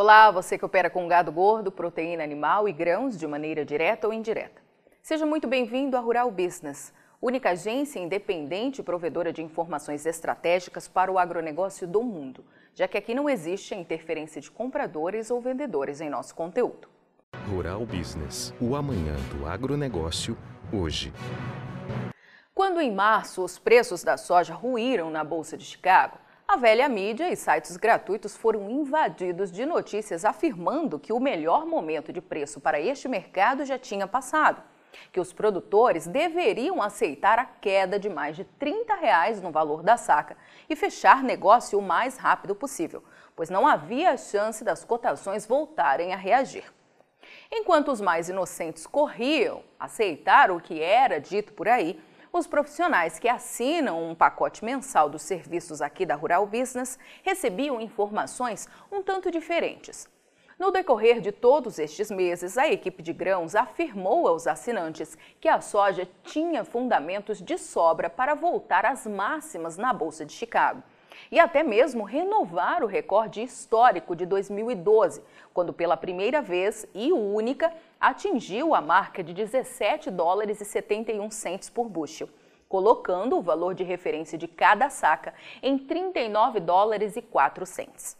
Olá, você que opera com gado gordo, proteína animal e grãos de maneira direta ou indireta. Seja muito bem-vindo à Rural Business, única agência independente e provedora de informações estratégicas para o agronegócio do mundo, já que aqui não existe a interferência de compradores ou vendedores em nosso conteúdo. Rural Business, o amanhã do agronegócio, hoje. Quando em março os preços da soja ruíram na Bolsa de Chicago, a velha mídia e sites gratuitos foram invadidos de notícias afirmando que o melhor momento de preço para este mercado já tinha passado, que os produtores deveriam aceitar a queda de mais de 30 reais no valor da saca e fechar negócio o mais rápido possível, pois não havia chance das cotações voltarem a reagir. Enquanto os mais inocentes corriam aceitar o que era dito por aí, os profissionais que assinam um pacote mensal dos serviços aqui da Rural Business recebiam informações um tanto diferentes. No decorrer de todos estes meses, a equipe de grãos afirmou aos assinantes que a soja tinha fundamentos de sobra para voltar às máximas na Bolsa de Chicago e até mesmo renovar o recorde histórico de 2012, quando pela primeira vez e única atingiu a marca de 17 dólares e 71 centes por bushel, colocando o valor de referência de cada saca em 39 dólares e 4 centes.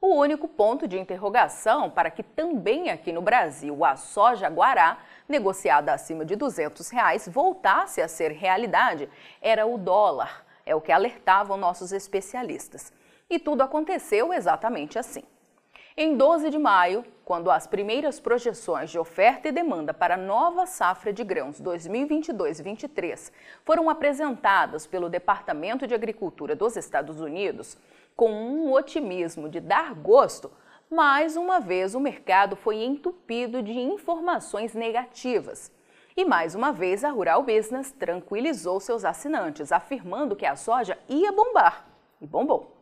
O único ponto de interrogação para que também aqui no Brasil a soja guará, negociada acima de 200 reais, voltasse a ser realidade era o dólar, é o que alertavam nossos especialistas. E tudo aconteceu exatamente assim. Em 12 de maio, quando as primeiras projeções de oferta e demanda para a nova safra de grãos 2022-23 foram apresentadas pelo Departamento de Agricultura dos Estados Unidos, com um otimismo de dar gosto, mais uma vez o mercado foi entupido de informações negativas e mais uma vez a Rural Business tranquilizou seus assinantes, afirmando que a soja ia bombar. E bombou.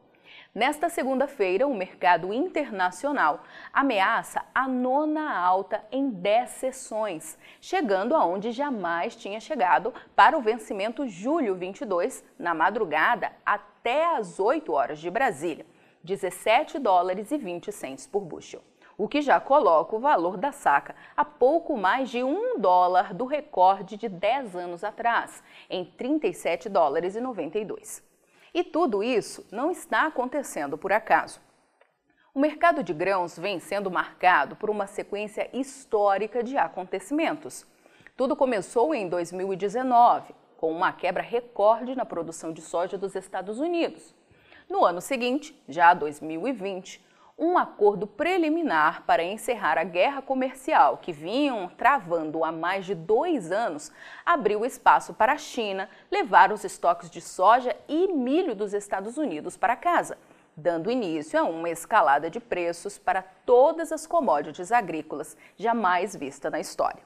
Nesta segunda-feira, o mercado internacional ameaça a nona alta em 10 sessões, chegando aonde jamais tinha chegado para o vencimento julho 22, na madrugada até às 8 horas de Brasília, 17 dólares e 20 centes por bushel o que já coloca o valor da saca a pouco mais de um dólar do recorde de 10 anos atrás, em 37 dólares e 92. E tudo isso não está acontecendo por acaso. O mercado de grãos vem sendo marcado por uma sequência histórica de acontecimentos. Tudo começou em 2019, com uma quebra recorde na produção de soja dos Estados Unidos. No ano seguinte, já 2020, um acordo preliminar para encerrar a guerra comercial que vinham travando há mais de dois anos abriu espaço para a China levar os estoques de soja e milho dos Estados Unidos para casa, dando início a uma escalada de preços para todas as commodities agrícolas jamais vista na história.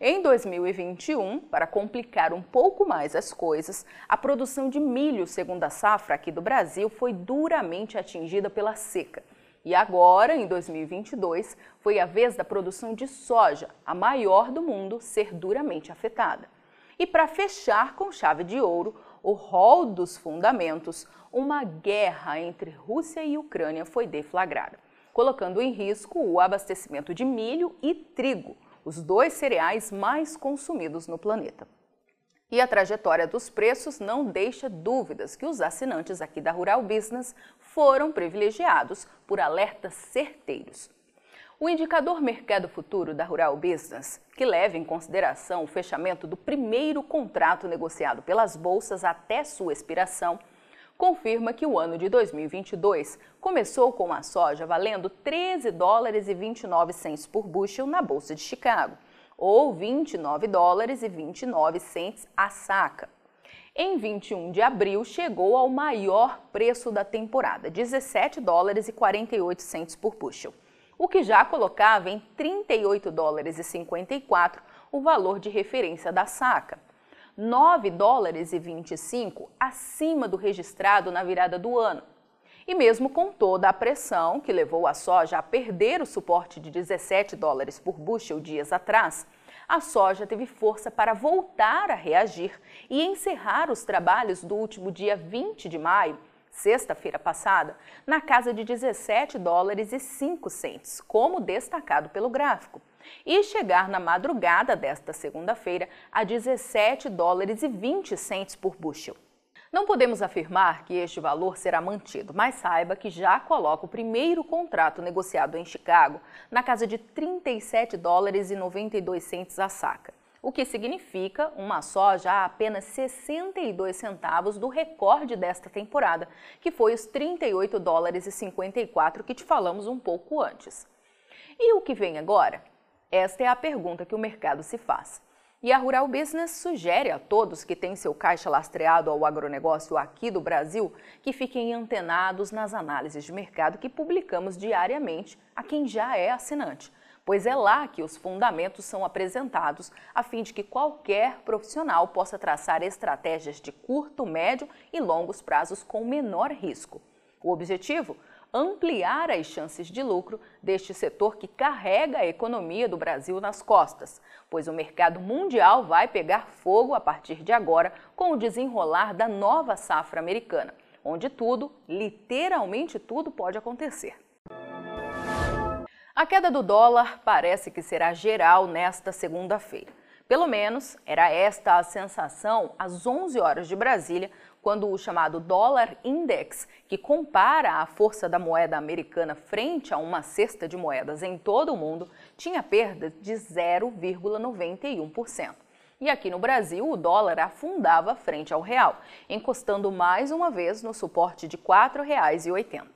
Em 2021, para complicar um pouco mais as coisas, a produção de milho segundo a safra aqui do Brasil foi duramente atingida pela seca e agora, em 2022, foi a vez da produção de soja, a maior do mundo, ser duramente afetada. E para fechar com chave de ouro, o rol dos fundamentos, uma guerra entre Rússia e Ucrânia foi deflagrada, colocando em risco o abastecimento de milho e trigo, os dois cereais mais consumidos no planeta. E a trajetória dos preços não deixa dúvidas que os assinantes aqui da Rural Business foram privilegiados por alertas certeiros. O indicador Mercado Futuro da Rural Business, que leva em consideração o fechamento do primeiro contrato negociado pelas bolsas até sua expiração, confirma que o ano de 2022 começou com a soja valendo 13 dólares e 29 cents por bushel na bolsa de Chicago ou 29 dólares e 29 centes a saca. Em 21 de abril, chegou ao maior preço da temporada, 17 dólares e 48 centes por bushel, o que já colocava em 38 dólares e 54 o valor de referência da saca. 9 dólares e 25 acima do registrado na virada do ano. E mesmo com toda a pressão que levou a soja a perder o suporte de 17 dólares por bushel dias atrás, a soja teve força para voltar a reagir e encerrar os trabalhos do último dia 20 de maio sexta-feira passada, na casa de 17 dólares e 5 centes, como destacado pelo gráfico, e chegar na madrugada desta segunda-feira a 17 dólares e 20 centes por bushel. Não podemos afirmar que este valor será mantido, mas saiba que já coloca o primeiro contrato negociado em Chicago na casa de 37 dólares e 92 centes a saca o que significa uma soja a apenas 62 centavos do recorde desta temporada, que foi os 38 dólares e 54 que te falamos um pouco antes. E o que vem agora? Esta é a pergunta que o mercado se faz. E a Rural Business sugere a todos que têm seu caixa lastreado ao agronegócio aqui do Brasil que fiquem antenados nas análises de mercado que publicamos diariamente a quem já é assinante pois é lá que os fundamentos são apresentados a fim de que qualquer profissional possa traçar estratégias de curto, médio e longos prazos com menor risco. O objetivo? Ampliar as chances de lucro deste setor que carrega a economia do Brasil nas costas, pois o mercado mundial vai pegar fogo a partir de agora com o desenrolar da nova safra americana, onde tudo, literalmente tudo, pode acontecer. A queda do dólar parece que será geral nesta segunda-feira. Pelo menos era esta a sensação às 11 horas de Brasília, quando o chamado dólar index, que compara a força da moeda americana frente a uma cesta de moedas em todo o mundo, tinha perda de 0,91%. E aqui no Brasil, o dólar afundava frente ao real, encostando mais uma vez no suporte de R$ 4,80.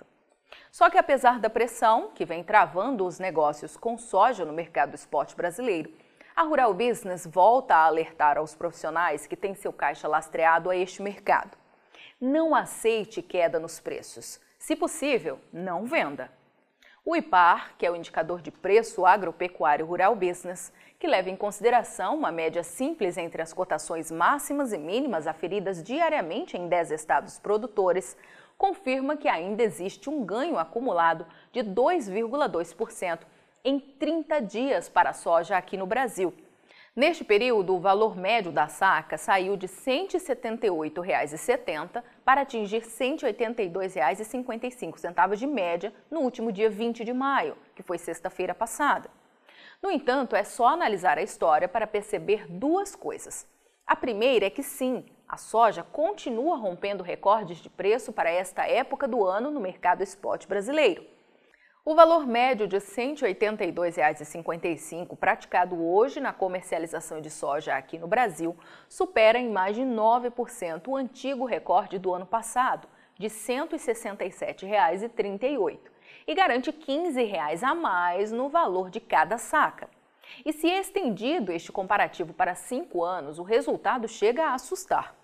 Só que apesar da pressão que vem travando os negócios com soja no mercado esporte brasileiro, a Rural Business volta a alertar aos profissionais que têm seu caixa lastreado a este mercado. Não aceite queda nos preços. Se possível, não venda. O IPAR, que é o indicador de preço agropecuário rural business, que leva em consideração uma média simples entre as cotações máximas e mínimas aferidas diariamente em 10 estados produtores, confirma que ainda existe um ganho acumulado de 2,2% em 30 dias para a soja aqui no Brasil. Neste período, o valor médio da saca saiu de R$ 178,70 para atingir R$ 182,55 de média no último dia 20 de maio, que foi sexta-feira passada. No entanto, é só analisar a história para perceber duas coisas. A primeira é que sim, a soja continua rompendo recordes de preço para esta época do ano no mercado spot brasileiro. O valor médio de R$ 182,55 praticado hoje na comercialização de soja aqui no Brasil supera em mais de 9% o antigo recorde do ano passado, de R$ 167,38, e garante R$ 15 a mais no valor de cada saca. E se estendido este comparativo para cinco anos, o resultado chega a assustar.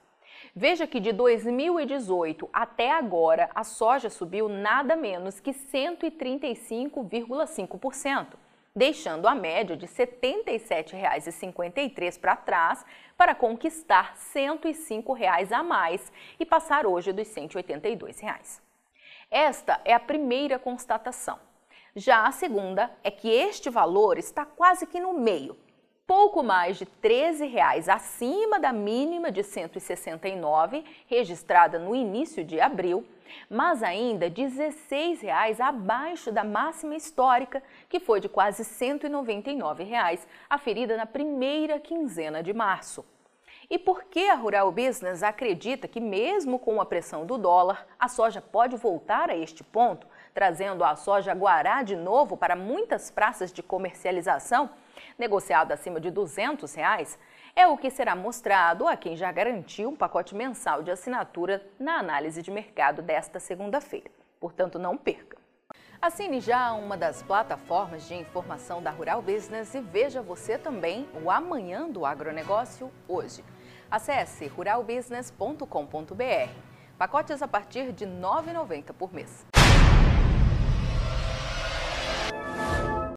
Veja que de 2018 até agora, a soja subiu nada menos que 135,5%, deixando a média de R$ 77,53 para trás para conquistar 105 reais a mais e passar hoje dos 182 reais. Esta é a primeira constatação. Já a segunda é que este valor está quase que no meio, pouco mais de R$ 13,00 acima da mínima de 169 registrada no início de abril, mas ainda R$ 16,00 abaixo da máxima histórica, que foi de quase R$ 199,00 aferida na primeira quinzena de março. E por que a Rural Business acredita que, mesmo com a pressão do dólar, a soja pode voltar a este ponto, trazendo a soja guará de novo para muitas praças de comercialização? Negociado acima de 200 reais, é o que será mostrado a quem já garantiu um pacote mensal de assinatura na análise de mercado desta segunda-feira. Portanto, não perca. Assine já uma das plataformas de informação da Rural Business e veja você também o Amanhã do Agronegócio hoje. Acesse ruralbusiness.com.br. Pacotes a partir de R$ 9,90 por mês.